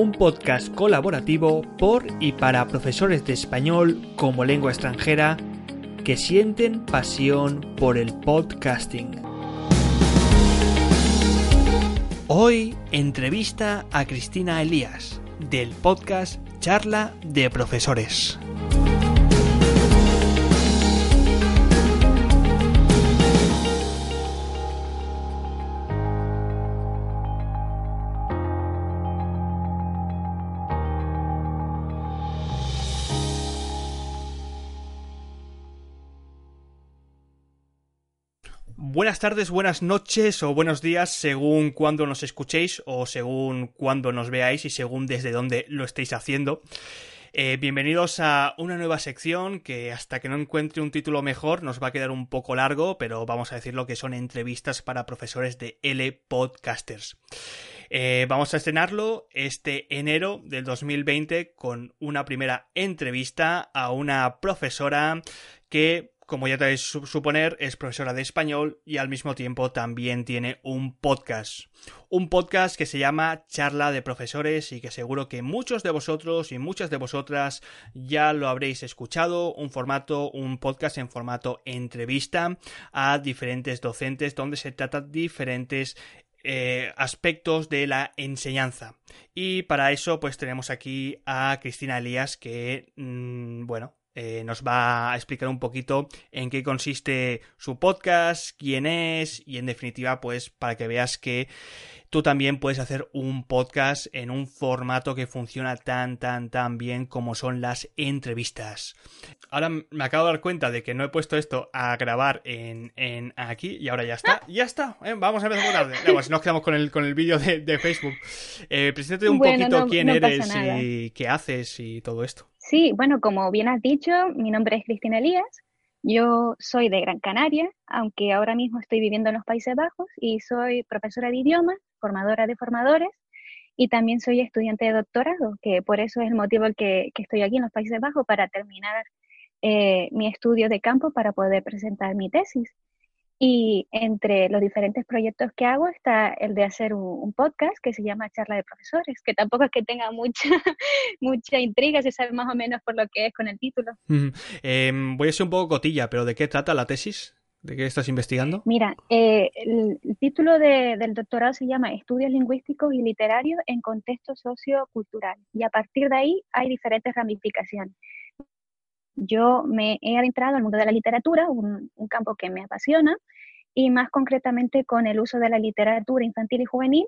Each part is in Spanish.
un podcast colaborativo por y para profesores de español como lengua extranjera que sienten pasión por el podcasting. Hoy entrevista a Cristina Elías del podcast Charla de Profesores. Buenas tardes, buenas noches o buenos días según cuando nos escuchéis o según cuando nos veáis y según desde dónde lo estéis haciendo. Eh, bienvenidos a una nueva sección que hasta que no encuentre un título mejor nos va a quedar un poco largo, pero vamos a decir lo que son entrevistas para profesores de L Podcasters. Eh, vamos a estrenarlo este enero del 2020 con una primera entrevista a una profesora que como ya te suponer, es profesora de español y al mismo tiempo también tiene un podcast. Un podcast que se llama Charla de Profesores y que seguro que muchos de vosotros y muchas de vosotras ya lo habréis escuchado. Un formato, un podcast en formato entrevista a diferentes docentes donde se tratan diferentes eh, aspectos de la enseñanza. Y para eso, pues tenemos aquí a Cristina Elías, que, mm, bueno, eh, nos va a explicar un poquito en qué consiste su podcast, quién es y en definitiva pues para que veas que tú también puedes hacer un podcast en un formato que funciona tan tan tan bien como son las entrevistas. Ahora me acabo de dar cuenta de que no he puesto esto a grabar en, aquí y ahora ya está. Ya está. ¿eh? Vamos a empezar con pues nos quedamos con el, con el vídeo de, Facebook. Eh, preséntate un poquito quién eres y qué haces y todo esto. Sí, bueno, como bien has dicho, mi nombre es Cristina Elías. Yo soy de Gran Canaria, aunque ahora mismo estoy viviendo en los Países Bajos y soy profesora de idioma, formadora de formadores y también soy estudiante de doctorado, que por eso es el motivo que, que estoy aquí en los Países Bajos para terminar eh, mi estudio de campo para poder presentar mi tesis. Y entre los diferentes proyectos que hago está el de hacer un, podcast que se llama Charla de Profesores, que tampoco es que tenga mucha, mucha intriga, se sabe más o menos por lo que es con el título. Em, voy a ser un poco cotilla, pero ¿de qué trata la tesis? ¿De qué estás investigando? Mira, eh, el, título del doctorado se llama Estudios Lingüísticos y Literarios en Contexto Sociocultural. Y a partir de ahí hay diferentes ramificaciones yo me he adentrado al mundo de la literatura, un, campo que me apasiona, y más concretamente con el uso de la literatura infantil y juvenil,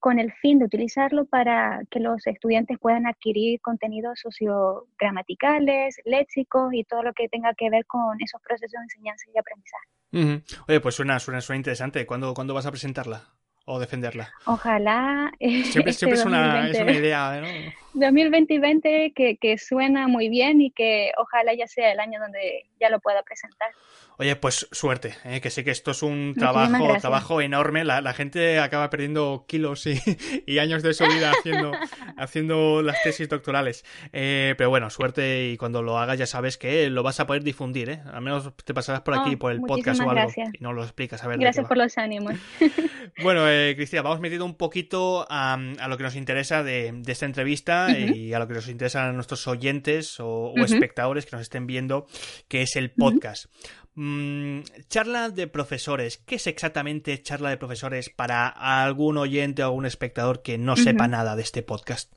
con el fin de utilizarlo para que los estudiantes puedan adquirir contenidos sociogramaticales, léxicos y todo lo que tenga que ver con esos procesos de enseñanza y aprendizaje. Oye, pues suena, suena, suena interesante. ¿Cuándo, ¿Cuándo vas a presentarla? O defenderla? Ojalá. Siempre, este siempre es, una, es, una, idea, ¿no? 2020 que, que suena muy bien y que ojalá ya sea el año donde ya lo pueda presentar. Oye, pues suerte, ¿eh? que sé que esto es un trabajo, trabajo enorme. La, gente acaba perdiendo kilos y, años de su vida haciendo, haciendo las tesis doctorales. Eh, pero bueno, suerte y cuando lo hagas ya sabes que lo vas a poder difundir. ¿eh? Al menos te pasarás por aquí, oh, por el podcast o algo, y no lo explicas. A ver gracias por los ánimos. bueno, eh, Cristina, vamos metiendo un poquito a, lo que nos interesa de, esta entrevista y a lo que nos interesa a nuestros oyentes o, espectadores que nos estén viendo, que es el podcast. Mm, charla de profesores. ¿Qué es exactamente charla de profesores para algún oyente o algún espectador que no sepa nada de este podcast?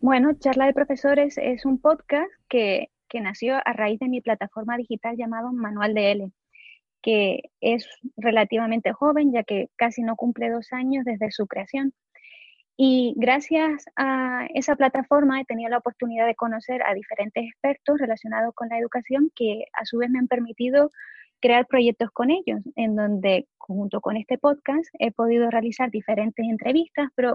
Bueno, charla de profesores es un podcast que, que nació a raíz de mi plataforma digital llamado Manual de L, que es relativamente joven, ya que casi no cumple dos años desde su creación. Y gracias a esa plataforma he tenido la oportunidad de conocer a diferentes expertos relacionados con la educación que a su vez me han permitido crear proyectos con ellos, en donde junto con este podcast he podido realizar diferentes entrevistas, pero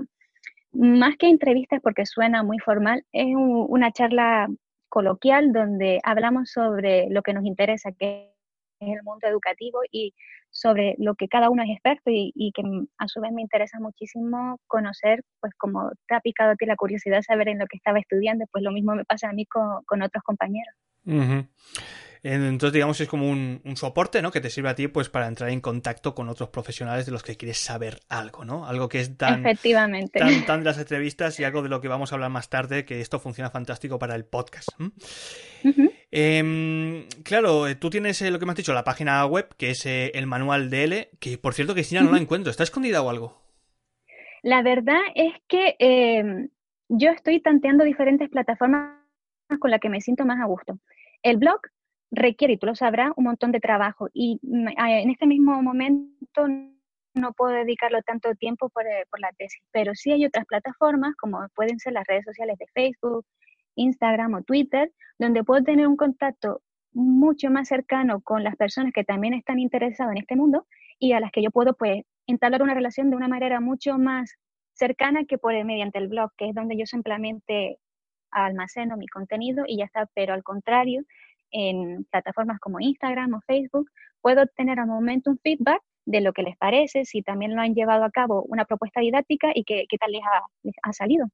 más que entrevistas porque suena muy formal, es una charla coloquial donde hablamos sobre lo que nos interesa, que es el mundo educativo y sobre lo que cada uno es experto y, que a su vez me interesa muchísimo conocer, pues como te ha picado a ti la curiosidad saber en lo que estaba estudiando, pues lo mismo me pasa a mí con, otros compañeros. Entonces, digamos, es como un, soporte, ¿no? Que te sirve a ti, pues, para entrar en contacto con otros profesionales de los que quieres saber algo, ¿no? Algo que es tan... Efectivamente. Tan, tan de las entrevistas y algo de lo que vamos a hablar más tarde, que esto funciona fantástico para el podcast. Em, claro, eh, tú tienes eh, lo que me has dicho, la página web, que es eh, el manual de L, que por cierto, Cristina, no la encuentro. ¿Está escondida o algo? La verdad es que em, yo estoy tanteando diferentes plataformas con las que me siento más a gusto. El blog requiere, y tú lo sabrás, un montón de trabajo. Y mm, en este mismo momento no puedo dedicarlo tanto tiempo por, por, la tesis, pero sí hay otras plataformas como pueden ser las redes sociales de Facebook, Instagram o Twitter, donde puedo tener un contacto mucho más cercano con las personas que también están interesadas en este mundo y a las que yo puedo pues entablar una relación de una manera mucho más cercana que por mediante el blog, que es donde yo simplemente almaceno mi contenido y ya está, pero al contrario, en plataformas como Instagram o Facebook, puedo obtener al momento un feedback de lo que les parece, si también lo han llevado a cabo una propuesta didáctica y qué, tal les ha salido.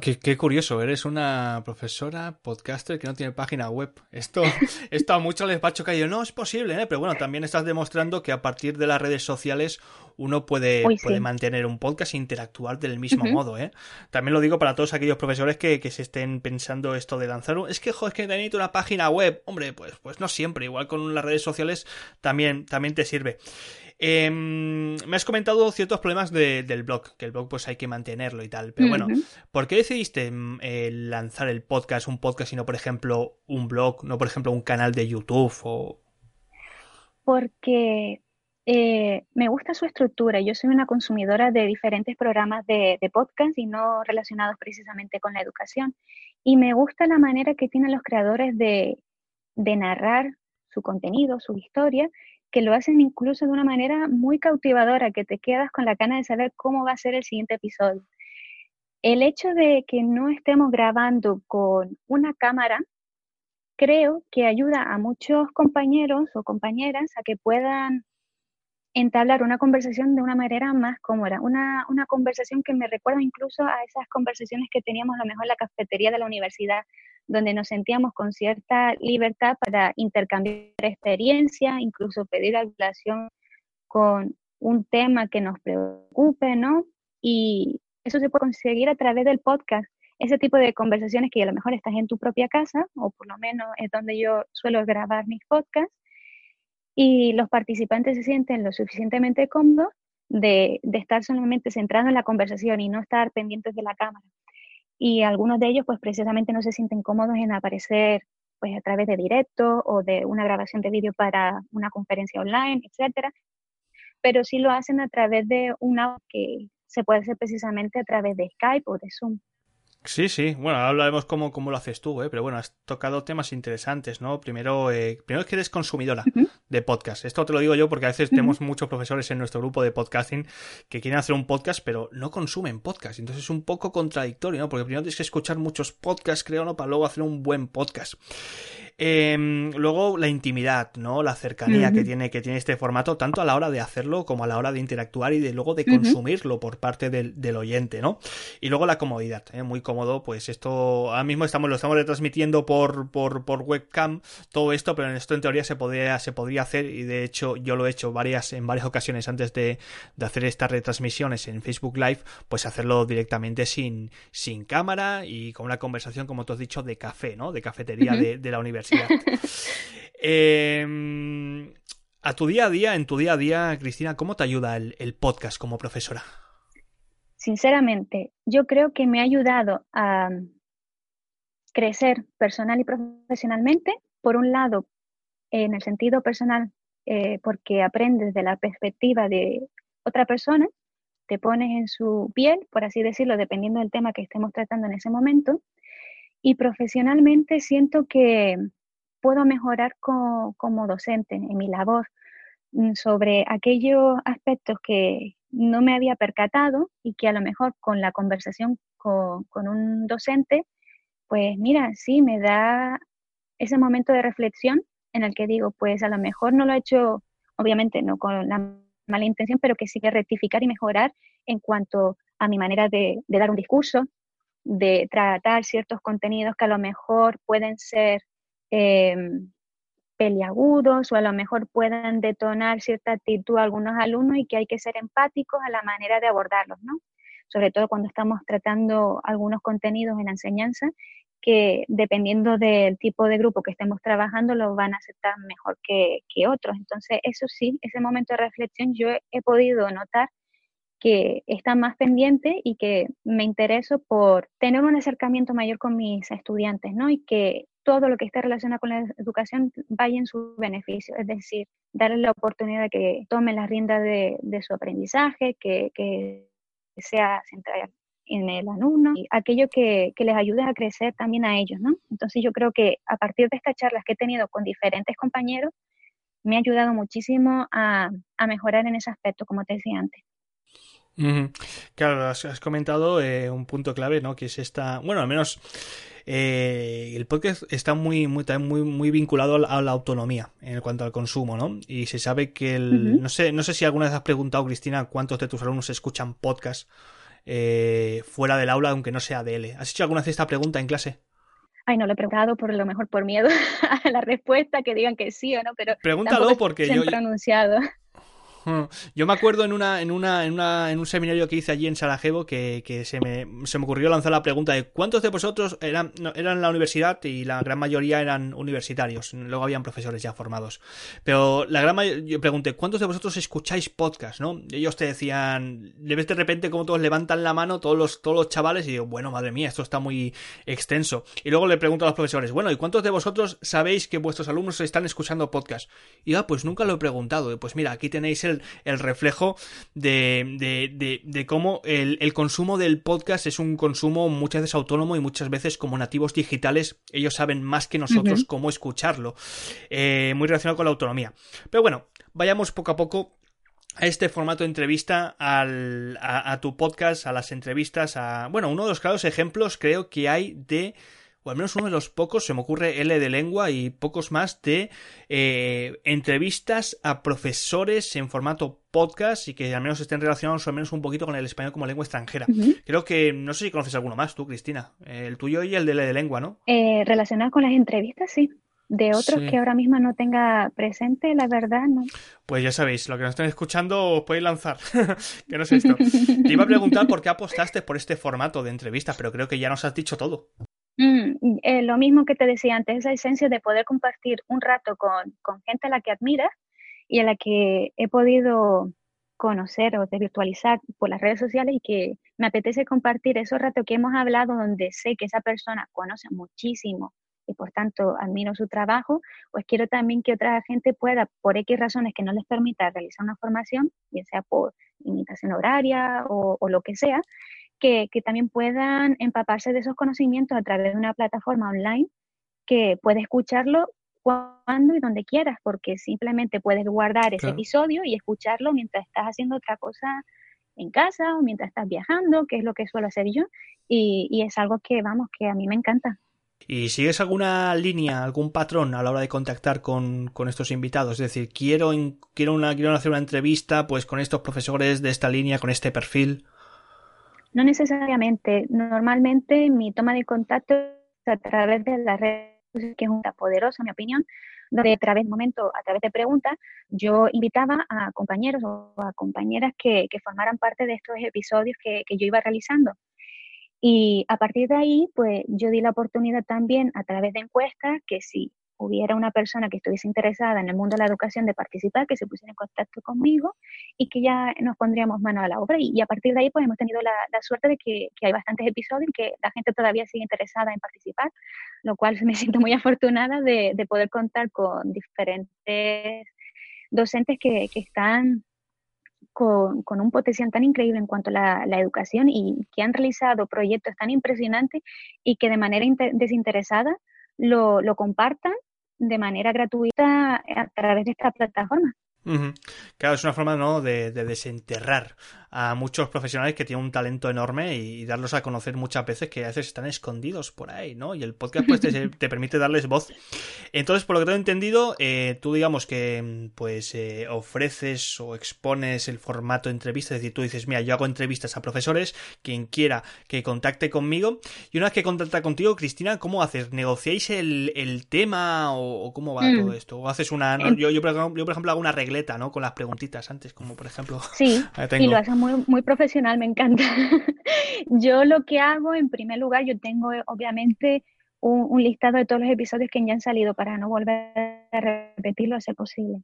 Qué, curioso, eres una profesora podcaster que no tiene página web. Esto, esto a muchos les va a chocar. Yo, no es posible, ¿eh? pero bueno, también estás demostrando que a partir de las redes sociales uno puede, puede mantener un podcast e interactuar del mismo modo. ¿eh? También lo digo para todos aquellos profesores que, se estén pensando esto de lanzar un... Es que, joder, es que necesito una página web. Hombre, pues, pues no siempre. Igual con las redes sociales también, también te sirve. Em, me has comentado ciertos problemas del blog, que el blog pues hay que mantenerlo y tal. Pero bueno, ¿por qué decidiste eh, lanzar el podcast, un podcast y no, por ejemplo, un blog, no, por ejemplo, un canal de YouTube o... Porque eh, me gusta su estructura. Yo soy una consumidora de diferentes programas de, podcast y no relacionados precisamente con la educación. Y me gusta la manera que tienen los creadores de, de narrar su contenido, su historia, que lo hacen incluso de una manera muy cautivadora, que te quedas con la gana de saber cómo va a ser el siguiente episodio. El hecho de que no estemos grabando con una cámara, creo que ayuda a muchos compañeros o compañeras a que puedan entablar una conversación de una manera más cómoda, una, una conversación que me recuerda incluso a esas conversaciones que teníamos a lo mejor en la cafetería de la universidad, donde nos sentíamos con cierta libertad para intercambiar experiencia, incluso pedir relación con un tema que nos preocupe, ¿no? Y eso se puede conseguir a través del podcast. Ese tipo de conversaciones que a lo mejor estás en tu propia casa, o por lo menos es donde yo suelo grabar mis podcasts, y los participantes se sienten lo suficientemente cómodos de, de estar solamente centrados en la conversación y no estar pendientes de la cámara y algunos de ellos pues precisamente no se sienten cómodos en aparecer pues a través de directo o de una grabación de vídeo para una conferencia online, etcétera, pero sí lo hacen a través de una que se puede hacer precisamente a través de Skype o de Zoom. Sí, sí. Bueno, ahora hablaremos cómo, cómo lo haces tú, ¿eh? pero bueno, has tocado temas interesantes, ¿no? Primero, eh, primero es que eres consumidora de podcast. Esto te lo digo yo porque a veces tenemos muchos profesores en nuestro grupo de podcasting que quieren hacer un podcast, pero no consumen podcast. Entonces es un poco contradictorio, ¿no? Porque primero tienes que escuchar muchos podcasts, creo, ¿no? Para luego hacer un buen podcast. Em, luego la intimidad, ¿no? La cercanía que, tiene, que tiene este formato, tanto a la hora de hacerlo como a la hora de interactuar y de luego de consumirlo por parte del, oyente, ¿no? Y luego la comodidad, ¿eh? muy cómodo, pues esto, ahora mismo estamos, lo estamos retransmitiendo por, por, por webcam, todo esto, pero en esto en teoría se podría, se podría hacer, y de hecho yo lo he hecho varias, en varias ocasiones antes de, de hacer estas retransmisiones en Facebook Live, pues hacerlo directamente sin, sin cámara y con una conversación, como tú has dicho, de café, ¿no? De cafetería de, de la universidad Em, a tu día a día, en tu día a día, Cristina, ¿cómo te ayuda el, podcast como profesora? Sinceramente, yo creo que me ha ayudado a crecer personal y profesionalmente. Por un lado, en el sentido personal, eh, porque aprendes de la perspectiva de otra persona, te pones en su piel, por así decirlo, dependiendo del tema que estemos tratando en ese momento. Y profesionalmente siento que puedo mejorar como docente en mi labor mm, sobre aquellos aspectos que no me había percatado y que a lo mejor con la conversación con, un docente, pues mira, sí, me da ese momento de reflexión en el que digo, pues a lo mejor no lo he hecho, obviamente no con la mala intención, pero que sí que rectificar y mejorar en cuanto a mi manera de, de dar un discurso, de tratar ciertos contenidos que a lo mejor pueden ser Em, peliagudos o a lo mejor puedan detonar cierta actitud a algunos alumnos y que hay que ser empáticos a la manera de abordarlos, ¿no? Sobre todo cuando estamos tratando algunos contenidos en la enseñanza que dependiendo del tipo de grupo que estemos trabajando lo van a aceptar mejor que, que otros. Entonces, eso sí, ese momento de reflexión yo he podido notar que están más pendientes y que me intereso por tener un acercamiento mayor con mis estudiantes, ¿no? Y que todo lo que esté relacionado con la educación vaya en su beneficio, es decir, darles la oportunidad de que tomen la rienda de, su aprendizaje, que, que, sea central en el alumno y aquello que, que, les ayude a crecer también a ellos, ¿no? Entonces yo creo que a partir de estas charlas que he tenido con diferentes compañeros, me ha ayudado muchísimo a, a mejorar en ese aspecto, como te decía antes. Claro, has, comentado eh, un punto clave, ¿no? Que es esta, bueno, al menos eh, el podcast está muy, muy, muy, muy vinculado a la autonomía en cuanto al consumo, ¿no? Y se sabe que el, no sé, no sé si alguna vez has preguntado, Cristina, cuántos de tus alumnos escuchan podcast eh, fuera del aula, aunque no sea de L. ¿Has hecho alguna vez esta pregunta en clase? Ay, no lo he preguntado por lo mejor por miedo a la respuesta, que digan que sí o no, pero pregúntalo porque yo pronunciado. Yo me acuerdo en una, en una, en una, en un seminario que hice allí en Sarajevo que, que se, me, se me ocurrió lanzar la pregunta de cuántos de vosotros eran, eran la universidad y la gran mayoría eran universitarios. Luego habían profesores ya formados. Pero la gran mayoría, yo pregunté, ¿cuántos de vosotros escucháis podcast? ¿no? ellos te decían, le ves de repente como todos levantan la mano, todos los, todos los chavales, y digo, bueno, madre mía, esto está muy extenso. Y luego le pregunto a los profesores, bueno, ¿y cuántos de vosotros sabéis que vuestros alumnos están escuchando podcast? Y ah, pues nunca lo he preguntado. Pues mira, aquí tenéis el el, reflejo de, de, cómo el, consumo del podcast es un consumo muchas veces autónomo y muchas veces como nativos digitales ellos saben más que nosotros cómo escucharlo. Eh, muy relacionado con la autonomía. Pero bueno, vayamos poco a poco a este formato de entrevista al, a, tu podcast, a las entrevistas, a... Bueno, uno de los claros ejemplos creo que hay de o al menos uno de los pocos, se me ocurre L de lengua y pocos más de eh, entrevistas a profesores en formato podcast y que al menos estén relacionados al menos un poquito con el español como lengua extranjera. Creo que, no sé si conoces alguno más tú, Cristina, el tuyo y el de L de lengua, ¿no? Eh, relacionado con las entrevistas, sí. De otros que ahora mismo no tenga presente, la verdad, no. Pues ya sabéis, lo que nos están escuchando os podéis lanzar. que no sé esto. Te iba a preguntar por qué apostaste por este formato de entrevistas, pero creo que ya nos has dicho todo. Mm, eh, lo mismo que te decía antes, esa esencia de poder compartir un rato con, gente a la que admiras y a la que he podido conocer o de virtualizar por las redes sociales y que me apetece compartir esos ratos que hemos hablado donde sé que esa persona conoce muchísimo y por tanto admiro su trabajo, pues quiero también que otra gente pueda, por X razones que no les permita realizar una formación, ya sea por limitación horaria o lo que sea, que, también puedan empaparse de esos conocimientos a través de una plataforma online que puedes escucharlo cuando y donde quieras, porque simplemente puedes guardar ese episodio y escucharlo mientras estás haciendo otra cosa en casa o mientras estás viajando, que es lo que suelo hacer yo, y, es algo que, vamos, que a mí me encanta. ¿Y sigues alguna línea, algún patrón a la hora de contactar con, estos invitados? Es decir, quiero, quiero, una, quiero hacer una entrevista pues con estos profesores de esta línea, con este perfil. No necesariamente. Normalmente mi toma de contacto es a través de las redes, que es una poderosa, en mi opinión, donde a través de momento, a través de preguntas, yo invitaba a compañeros o a compañeras que, formaran parte de estos episodios que, que yo iba realizando. Y a partir de ahí, pues yo di la oportunidad también a través de encuestas que si hubiera una persona que estuviese interesada en el mundo de la educación de participar, que se pusiera en contacto conmigo y que ya nos pondríamos mano a la obra. Y, a partir de ahí, pues hemos tenido la, suerte de que, hay bastantes episodios y que la gente todavía sigue interesada en participar, lo cual me siento muy afortunada de, poder contar con diferentes docentes que, están con, un potencial tan increíble en cuanto a la, educación y que han realizado proyectos tan impresionantes y que de manera desinteresada lo compartan de manera gratuita a través de esta plataforma. Claro, es una forma ¿no? de, desenterrar a muchos profesionales que tienen un talento enorme y, darlos a conocer muchas veces que a veces están escondidos por ahí, ¿no? Y el podcast pues te, te permite darles voz. Entonces, por lo que tengo entendido, eh, tú digamos que pues eh, ofreces o expones el formato de entrevista, es decir, tú dices, mira, yo hago entrevistas a profesores, quien quiera que contacte conmigo, y una vez que contacta contigo, Cristina, ¿cómo haces? ¿Negociáis el, el tema o, cómo va todo mm. esto? ¿O haces una... yo, yo, por ejemplo, hago una regleta, ¿no? Con las preguntitas antes, como por ejemplo... Sí, y lo haces muy, muy profesional, me encanta. yo lo que hago, en primer lugar, yo tengo obviamente un, listado de todos los episodios que ya han salido para no volver a repetirlo a ser posible.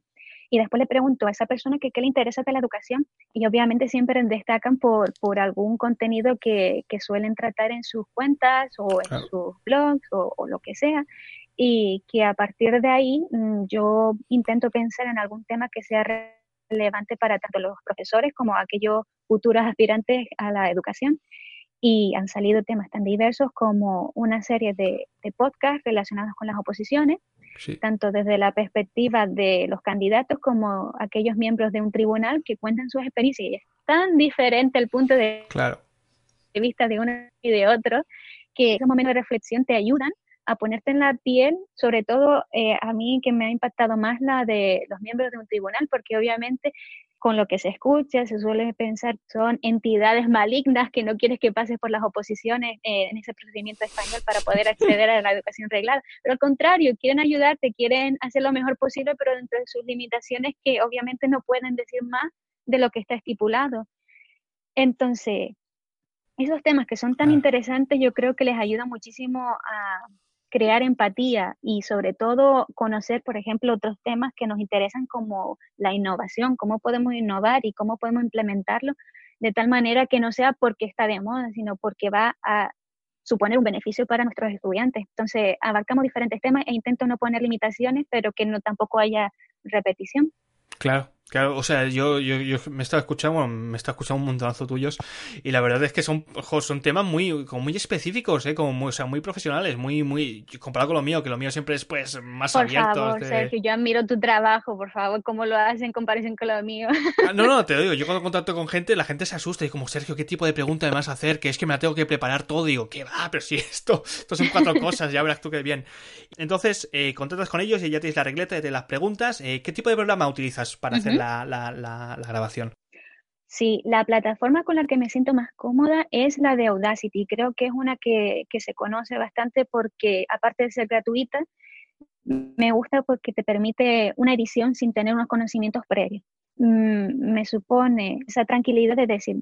Y después le pregunto a esa persona que qué le interesa de la educación y obviamente siempre destacan por, por algún contenido que, que, suelen tratar en sus cuentas o en sus blogs o, o, lo que sea y que a partir de ahí mm, yo intento pensar en algún tema que sea relevante para tanto los profesores como aquellos futuros aspirantes a la educación. Y han salido temas tan diversos como una serie de, de podcasts relacionados con las oposiciones, tanto desde la perspectiva de los candidatos como aquellos miembros de un tribunal que cuentan sus experiencias. Y es tan diferente el punto de, vista de uno y de otro que esos momentos de reflexión te ayudan a ponerte en la piel, sobre todo eh, a mí que me ha impactado más la de los miembros de un tribunal, porque obviamente con lo que se escucha, se suele pensar son entidades malignas que no quieres que pases por las oposiciones eh, en ese procedimiento español para poder acceder a la educación reglada. Pero al contrario, quieren ayudarte, quieren hacer lo mejor posible, pero dentro de sus limitaciones que obviamente no pueden decir más de lo que está estipulado. Entonces, esos temas que son tan interesantes, yo creo que les ayuda muchísimo a crear empatía y sobre todo conocer, por ejemplo, otros temas que nos interesan como la innovación, cómo podemos innovar y cómo podemos implementarlo de tal manera que no sea porque está de moda, sino porque va a suponer un beneficio para nuestros estudiantes. Entonces, abarcamos diferentes temas e intento no poner limitaciones, pero que no tampoco haya repetición. Claro, Claro, o sea, yo, yo, yo me estaba escuchando, me está escuchando un montonazo tuyos y la verdad es que son, son temas muy, como muy específicos, ¿eh? como muy, o sea, muy profesionales, muy, muy, comparado con lo mío, que lo mío siempre es pues más por abierto. Por favor, Sergio, yo admiro tu trabajo, por favor, cómo lo haces en comparación con lo mío. Ah, no, no, te lo digo, yo cuando contacto con gente, la gente se asusta y como, Sergio, ¿qué tipo de pregunta me vas a hacer? Que es que me la tengo que preparar todo, digo, ¿qué va? Pero si esto, esto son cuatro cosas, ya verás tú qué bien. Entonces, eh, contactas con ellos y ya tienes la regleta de las preguntas. Eh, ¿Qué tipo de programa utilizas para hacer la, la, la, grabación? Sí, la plataforma con la que me siento más cómoda es la de Audacity. Creo que es una que, se conoce bastante porque, aparte de ser gratuita, me gusta porque te permite una edición sin tener unos conocimientos previos. Mm, me supone esa tranquilidad de decir,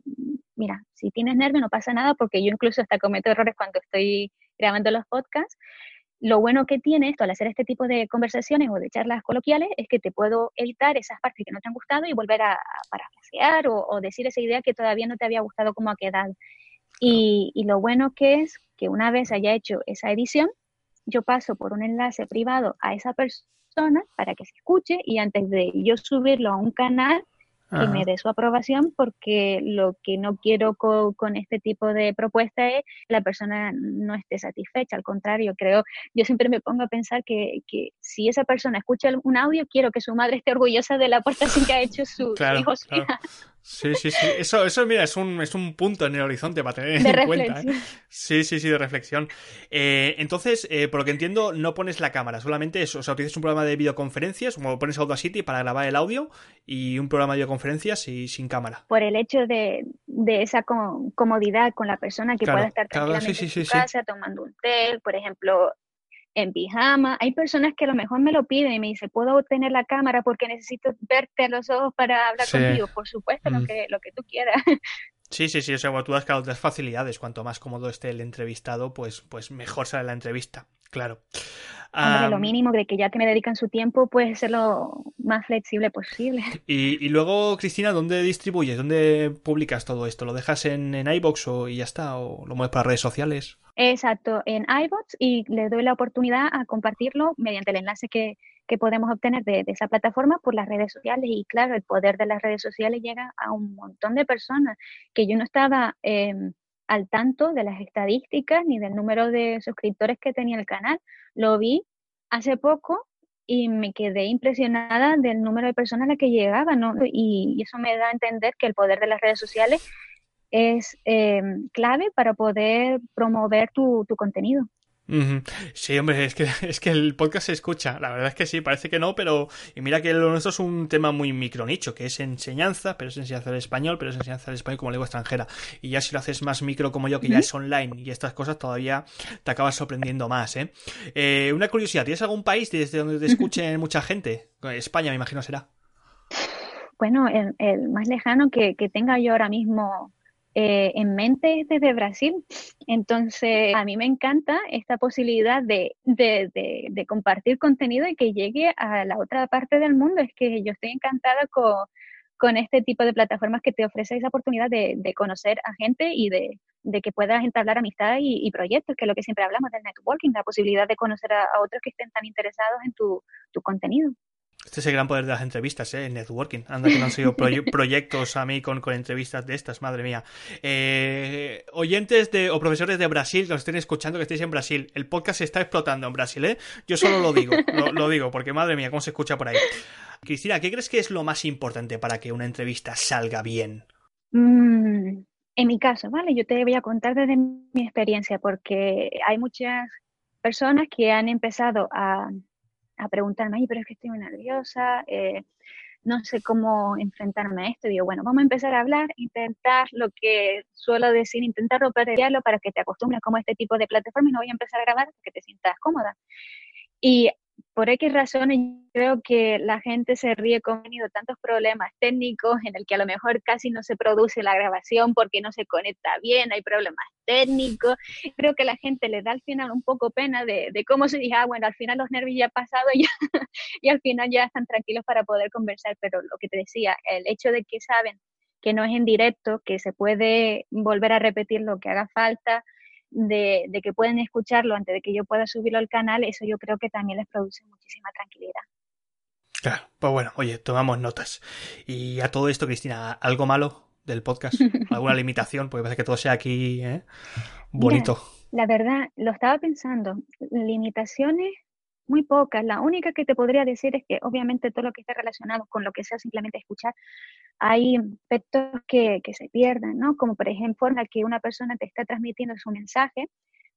mira, si tienes nervio no pasa nada porque yo incluso hasta cometo errores cuando estoy grabando los podcasts lo bueno que tiene esto al hacer este tipo de conversaciones o de charlas coloquiales es que te puedo editar esas partes que no te han gustado y volver a, parafrasear o, decir esa idea que todavía no te había gustado como ha quedado. Y lo bueno que es que una vez haya hecho esa edición, yo paso por un enlace privado a esa persona para que se escuche y antes de yo subirlo a un canal, que me dé su aprobación porque lo que no quiero con, este tipo de propuesta es que la persona no esté satisfecha. Al contrario, creo, yo siempre me pongo a pensar que, que si esa persona escucha un audio, quiero que su madre esté orgullosa de la aportación que ha hecho su, hijo. Sí, sí, sí. Eso, eso mira, es un, es un punto en el horizonte para tener en cuenta. ¿eh? Sí, sí, sí, de reflexión. Eh, entonces, eh, por lo que entiendo, no pones la cámara, solamente eso. O sea, utilizas un programa de videoconferencias, como pones Audacity para grabar el audio y un programa de videoconferencias y sin cámara. Por el hecho de, de esa comodidad con la persona que pueda estar tranquilamente en su casa tomando un té, por ejemplo, en pijama. Hay personas que a lo mejor me lo piden y me dicen, ¿puedo tener la cámara porque necesito verte a los ojos para hablar contigo? Por supuesto, lo, mm. que, lo que tú quieras. Sí, sí, sí, o sea, tú das, das facilidades. Cuanto más cómodo esté el entrevistado, pues, pues mejor sale la entrevista, claro. lo mínimo de que ya que me dedican su tiempo, pues ser lo más flexible posible. Y, y, luego, Cristina, ¿dónde distribuyes? ¿Dónde publicas todo esto? ¿Lo dejas en, en iBox o y ya está? ¿O lo mueves para redes sociales? Exacto, en iBots y le doy la oportunidad a compartirlo mediante el enlace que, podemos obtener de, esa plataforma por las redes sociales. Y claro, el poder de las redes sociales llega a un montón de personas que yo no estaba em, al tanto de las estadísticas ni del número de suscriptores que tenía el canal. Lo vi hace poco y me quedé impresionada del número de personas a las que llegaba, ¿no? Y, eso me da a entender que el poder de las redes sociales es eh, clave para poder promover tu, tu contenido. Sí, hombre, es que, es que el podcast se escucha. La verdad es que sí, parece que no, pero. Y mira que lo nuestro es un tema muy micronicho, que es enseñanza, pero es enseñanza del español, pero es enseñanza del español como lengua extranjera. Y ya si lo haces más micro como yo, que ya es online y estas cosas, todavía te acabas sorprendiendo más, ¿eh? ¿eh? Una curiosidad, ¿tienes algún país desde donde te escuchen mucha gente? España, me imagino, será. Bueno, el, más lejano que, que tenga yo ahora mismo eh, en mente desde Brasil. Entonces, a mí me encanta esta posibilidad de, de, compartir contenido y que llegue a la otra parte del mundo. Es que yo estoy encantada con, este tipo de plataformas que te ofrece esa oportunidad de, conocer a gente y de, que puedas entablar amistad y, proyectos, que es lo que siempre hablamos del networking, la posibilidad de conocer a, otros que estén tan interesados en tu contenido. Este es el gran poder de las entrevistas, ¿eh? Networking. Anda que no han sido proyectos a mí con, con, entrevistas de estas, madre mía. Eh, oyentes de, o profesores de Brasil que os estén escuchando, que estéis en Brasil. El podcast se está explotando en Brasil, ¿eh? Yo solo lo digo, lo, digo, porque madre mía, cómo se escucha por ahí. Cristina, ¿qué crees que es lo más importante para que una entrevista salga bien? Mm, en mi caso, ¿vale? Yo te voy a contar desde mi experiencia, porque hay muchas personas que han empezado a a preguntarme, Ay, pero es que estoy muy nerviosa, eh, no sé cómo enfrentarme a esto. Y digo, bueno, vamos a empezar a hablar, intentar lo que suelo decir, intentar romperlo para que te acostumbres como este tipo de plataformas y no voy a empezar a grabar para que te sientas cómoda. Y por X razones creo que la gente se ríe con tantos problemas técnicos en el que a lo mejor casi no se produce la grabación porque no se conecta bien, hay problemas técnicos. Creo que la gente le da al final un poco pena de, cómo se dice, ah, bueno, al final los nervios ya han pasado y, y al final ya están tranquilos para poder conversar, pero lo que te decía, el hecho de que saben que no es en directo, que se puede volver a repetir lo que haga falta, de, que pueden escucharlo antes de que yo pueda subirlo al canal, eso yo creo que también les produce muchísima tranquilidad. Claro, pues bueno, oye, tomamos notas. Y a todo esto, Cristina, ¿algo malo del podcast? ¿Alguna limitación? Porque parece que todo sea aquí ¿eh? bonito. la verdad, lo estaba pensando. Limitaciones muy pocas. La única que te podría decir es que obviamente todo lo que está relacionado con lo que sea simplemente escuchar, hay aspectos que, que se pierden, ¿no? Como por ejemplo, en la que una persona te está transmitiendo su mensaje,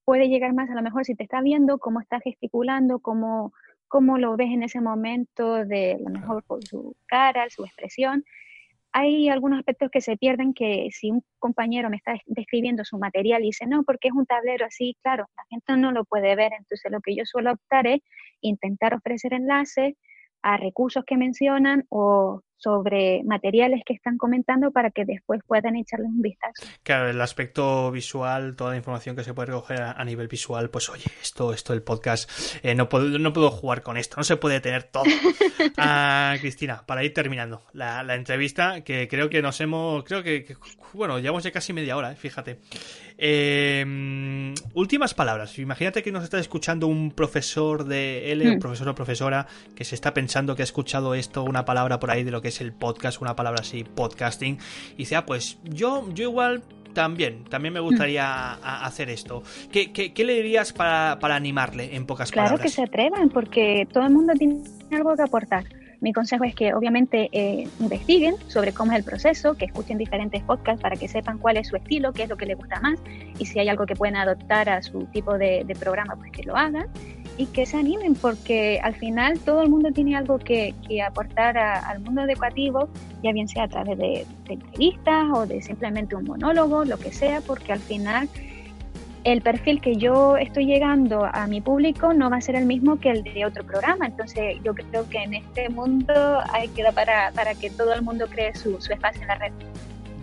puede llegar más a lo mejor si te está viendo, cómo está gesticulando, cómo, cómo lo ves en ese momento, de lo mejor por su cara, su expresión hay algunos aspectos que se pierden que si un compañero me está describiendo su material y dice, no, porque es un tablero así, claro, la gente no lo puede ver. Entonces lo que yo suelo optar es intentar ofrecer enlaces a recursos que mencionan o sobre materiales que están comentando para que después puedan echarles un vistazo. Claro, el aspecto visual, toda la información que se puede recoger a, nivel visual, pues oye, esto, esto, el podcast, eh, no, puedo, no puedo jugar con esto, no se puede tener todo. Ah, Cristina, para ir terminando la, entrevista, que creo que nos hemos, creo que, bueno, llevamos ya casi media hora, eh, fíjate. Em, últimas palabras. Imagínate que nos está escuchando un profesor de L, un hmm. profesor o profesora, que se está pensando que ha escuchado esto, una palabra por ahí de lo que es el podcast, una palabra así, podcasting, y dice, ah, pues yo, yo igual también, también me gustaría hmm. hacer esto. ¿Qué, ¿Qué, le dirías para, para, animarle en pocas palabras? Claro que se atrevan, porque todo el mundo tiene algo que aportar. Mi consejo es que obviamente eh, investiguen sobre cómo es el proceso, que escuchen diferentes podcasts para que sepan cuál es su estilo, qué es lo que les gusta más y si hay algo que pueden adoptar a su tipo de, programa, pues que lo hagan y que se animen porque al final todo el mundo tiene algo que, aportar al mundo educativo, ya bien sea a través de, de entrevistas o de simplemente un monólogo, lo que sea, porque al final el perfil que yo estoy llegando a mi público no va a ser el mismo que el de otro programa. Entonces yo creo que en este mundo hay que dar para, para que todo el mundo cree su, espacio en la red.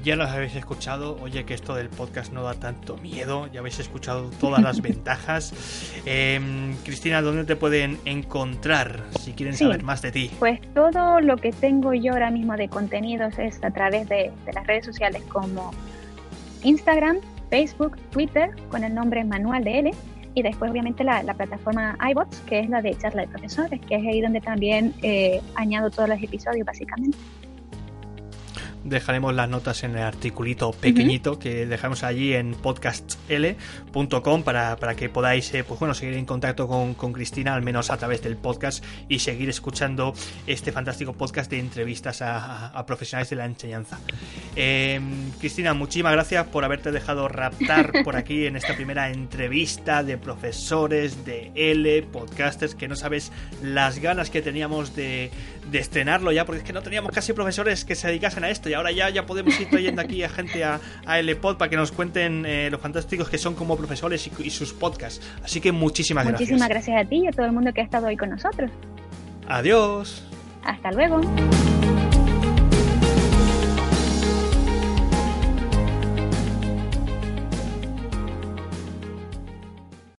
Ya los habéis escuchado, oye que esto del podcast no da tanto miedo, ya habéis escuchado todas las ventajas. Em, Cristina, ¿dónde te pueden encontrar si quieren saber más de ti? Pues todo lo que tengo yo ahora mismo de contenidos es a través de, de las redes sociales como Instagram, Facebook, Twitter con el nombre Manual de L y después obviamente la, plataforma iBots, que es la de charla de profesores, que es ahí donde también eh, añado todos los episodios básicamente. Dejaremos las notas en el articulito pequeñito que dejamos allí en podcastl.com para, para que podáis eh, pues bueno, seguir en contacto con, con, Cristina, al menos a través del podcast, y seguir escuchando este fantástico podcast de entrevistas a, profesionales de la enseñanza. Em, Cristina, muchísimas gracias por haberte dejado raptar por aquí en esta primera entrevista de profesores de L, podcasters, que no sabes las ganas que teníamos de, de estrenarlo ya, porque es que no teníamos casi profesores que se dedicasen a esto y ahora ya, ya podemos ir trayendo aquí a gente a, a LPod para que nos cuenten eh, los fantásticos que son como profesores y, sus podcasts. Así que muchísimas, gracias. Muchísimas gracias a ti y a todo el mundo que ha estado hoy con nosotros. Adiós. Hasta luego.